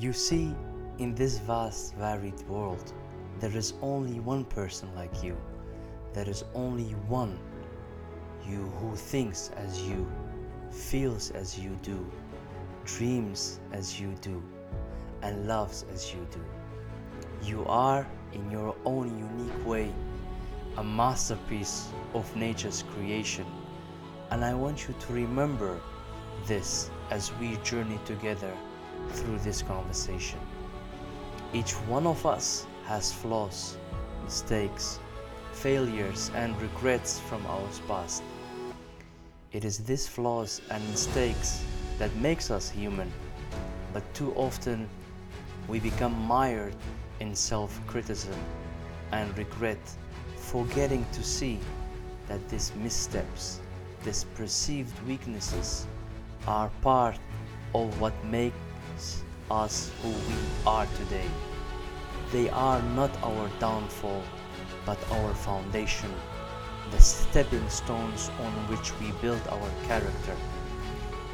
You see, in this vast, varied world, there is only one person like you. There is only one you who thinks as you, feels as you do, dreams as you do, and loves as you do. You are, in your own unique way, a masterpiece of nature's creation. And I want you to remember this as we journey together through this conversation. Each one of us has flaws, mistakes, failures, and regrets from our past. It is these flaws and mistakes that makes us human, but too often we become mired in self-criticism and regret, forgetting to see that these missteps, these perceived weaknesses are part of what makes us who we are today. They are not our downfall, but our foundation, the stepping stones on which we build our character.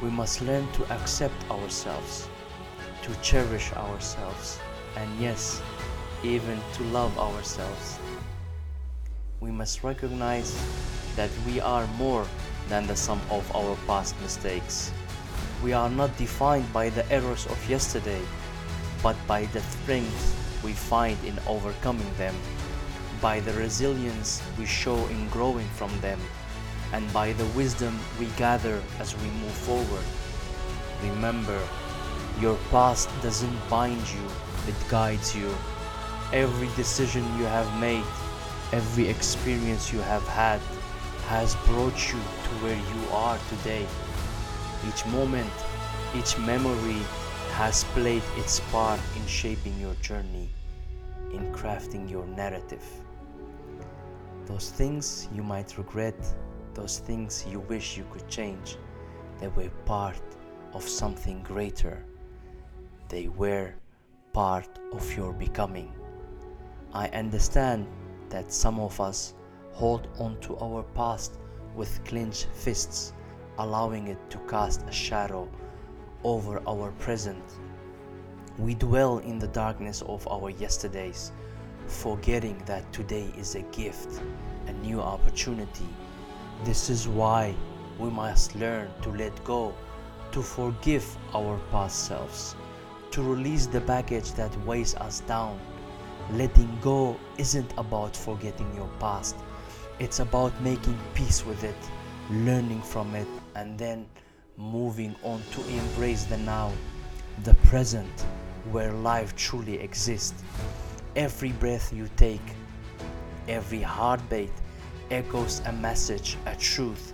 We must learn to accept ourselves, to cherish ourselves, and yes, even to love ourselves. We must recognize that we are more than the sum of our past mistakes. We are not defined by the errors of yesterday, but by the strength we find in overcoming them, by the resilience we show in growing from them, and by the wisdom we gather as we move forward. Remember, your past doesn't bind you, it guides you. Every decision you have made, every experience you have had, has brought you to where you are today. Each moment, each memory has played its part in shaping your journey, in crafting your narrative. Those things you might regret, those things you wish you could change, they were part of something greater. They were part of your becoming. I understand that some of us hold on to our past with clenched fists, allowing it to cast a shadow over our present. We dwell in the darkness of our yesterdays, forgetting that today is a gift, a new opportunity. This is why we must learn to let go, to forgive our past selves, to release the baggage that weighs us down. Letting go isn't about forgetting your past, it's about making peace with it, learning from it, and then moving on to embrace the now, the present, where life truly exists. Every breath you take, every heartbeat echoes a message, a truth.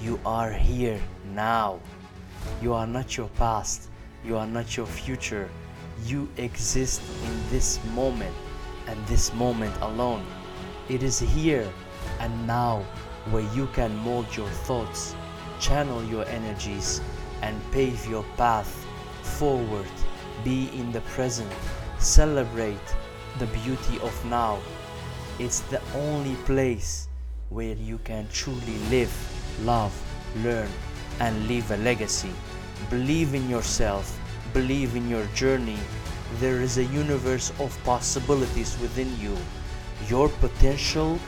You are here now. You are not your past. You are not your future. You exist in this moment and this moment alone. It is here and now where you can mold your thoughts, channel your energies, and pave your path forward. Be in the present. Celebrate the beauty of now. It's the only place where you can truly live, love, learn, and leave a legacy. Believe in yourself, believe in your journey. There is a universe of possibilities within you. Your potential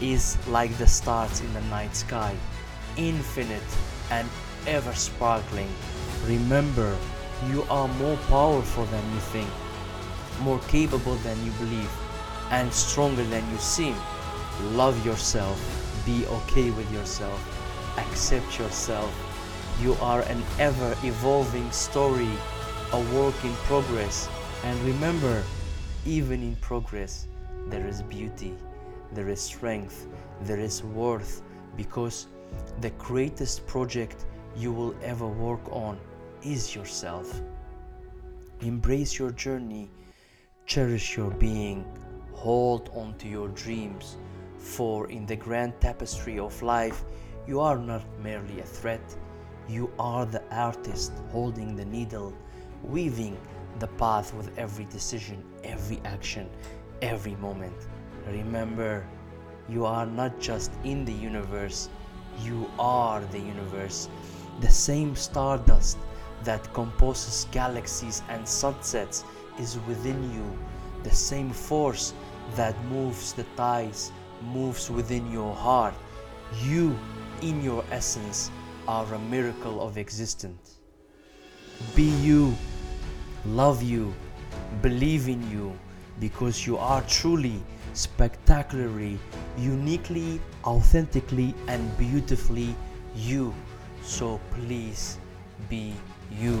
is like the stars in the night sky, infinite and ever sparkling. Remember, you are more powerful than you think, more capable than you believe, and stronger than you seem. Love yourself, be okay with yourself, accept yourself. You are an ever evolving story, a work in progress. And remember, even in progress, there is beauty, there is strength, there is worth, because the greatest project you will ever work on is yourself. Embrace your journey, cherish your being, hold on to your dreams, for in the grand tapestry of life, you are not merely a thread, you are the artist holding the needle, weaving the path with every decision, every action, every moment. Remember, you are not just in the universe, you are the universe. The same stardust that composes galaxies and sunsets is within you. The same force that moves the tides moves within your heart. You, in your essence, are a miracle of existence. Be you, love you, believe in you, because you are truly, spectacularly, uniquely, authentically, and beautifully you. So please be you.